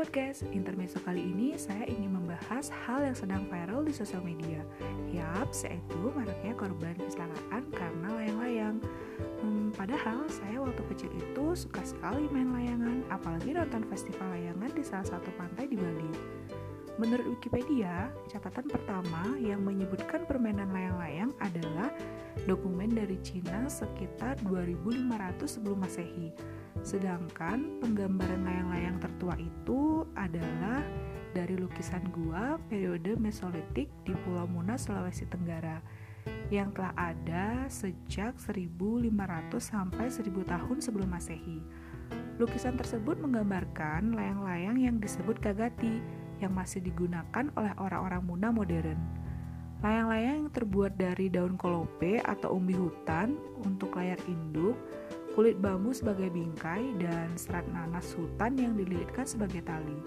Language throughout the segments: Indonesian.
podcast, intermezzo kali ini saya ingin membahas hal yang sedang viral di sosial media. Yap, yaitu maraknya korban kecelakaan karena layang-layang. Hmm, padahal saya waktu kecil itu suka sekali main layangan, apalagi nonton festival layangan di salah satu pantai di Bali. Menurut Wikipedia, catatan pertama yang menyebutkan permainan layang-layang adalah dokumen dari Cina sekitar 2500 sebelum Masehi. Sedangkan penggambaran layang-layang tertua itu adalah dari lukisan gua periode Mesolitik di Pulau Muna, Sulawesi Tenggara yang telah ada sejak 1500 sampai 1000 tahun sebelum Masehi. Lukisan tersebut menggambarkan layang-layang yang disebut gagati yang masih digunakan oleh orang-orang Muna modern. Layang-layang yang terbuat dari daun kolope atau umbi hutan untuk layar induk, kulit bambu sebagai bingkai, dan serat nanas hutan yang dililitkan sebagai tali.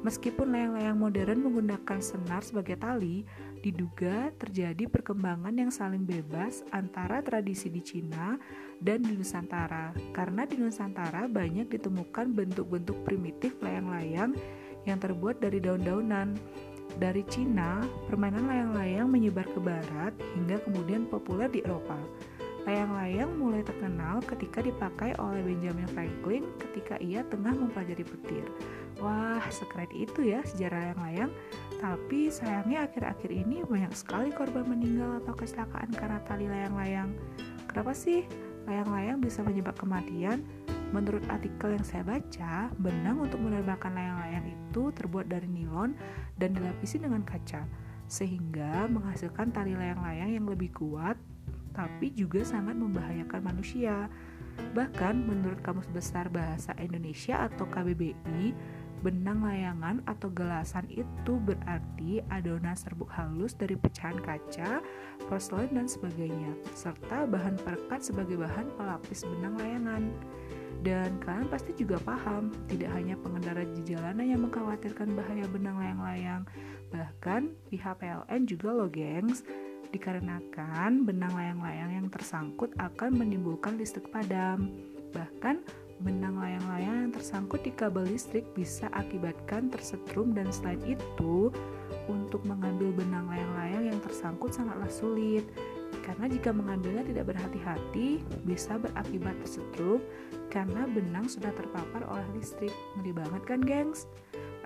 Meskipun layang-layang modern menggunakan senar sebagai tali, diduga terjadi perkembangan yang saling bebas antara tradisi di Cina dan di Nusantara, karena di Nusantara banyak ditemukan bentuk-bentuk primitif layang-layang yang terbuat dari daun-daunan. Dari Cina, permainan layang-layang menyebar ke barat hingga kemudian populer di Eropa. Layang-layang mulai terkenal ketika dipakai oleh Benjamin Franklin ketika ia tengah mempelajari petir. Wah, sekeren itu ya sejarah layang-layang. Tapi sayangnya akhir-akhir ini banyak sekali korban meninggal atau kecelakaan karena tali layang-layang. Kenapa sih layang-layang bisa menyebabkan kematian? Menurut artikel yang saya baca, benang untuk menerbangkan layang-layang itu terbuat dari nilon dan dilapisi dengan kaca, sehingga menghasilkan tali layang-layang yang lebih kuat, tapi juga sangat membahayakan manusia. Bahkan menurut Kamus Besar Bahasa Indonesia atau KBBI, benang layangan atau gelasan itu berarti adonan serbuk halus dari pecahan kaca, porselen, dan sebagainya, serta bahan perekat sebagai bahan pelapis benang layangan. Dan kalian pasti juga paham, tidak hanya pengendara di jalanan yang mengkhawatirkan bahaya benang layang-layang, bahkan pihak PLN juga loh gengs, dikarenakan benang layang-layang yang tersangkut akan menimbulkan listrik padam. Bahkan benang layang-layang yang tersangkut di kabel listrik bisa akibatkan tersetrum dan selain itu, untuk mengambil benang layang-layang yang tersangkut sangatlah sulit karena jika mengambilnya tidak berhati-hati bisa berakibat tersetrum karena benang sudah terpapar oleh listrik. Ngeri banget kan, gengs?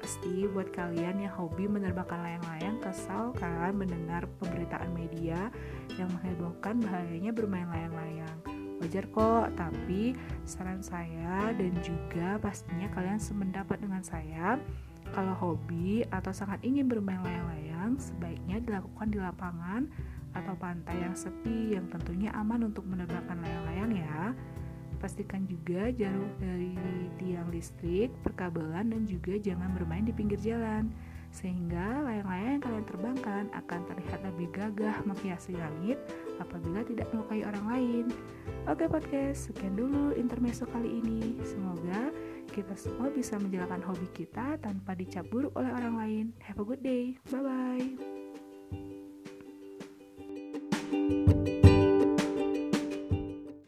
Pasti buat kalian yang hobi menerbangkan layang-layang kesal kan mendengar pemberitaan media yang menghebohkan bahayanya bermain layang-layang. Wajar kok, tapi saran saya dan juga pastinya kalian semendapat dengan saya kalau hobi atau sangat ingin bermain layang-layang sebaiknya dilakukan di lapangan atau pantai yang sepi yang tentunya aman untuk menerbangkan layang-layang ya. Pastikan juga jauh dari tiang listrik, perkabelan, dan juga jangan bermain di pinggir jalan. Sehingga layang-layang yang kalian terbangkan akan terlihat lebih gagah menghiasi langit apabila tidak melukai orang lain. Oke podcast, sekian dulu intermezzo kali ini. Semoga kita semua bisa menjalankan hobi kita tanpa dicap oleh orang lain. Have a good day. Bye-bye.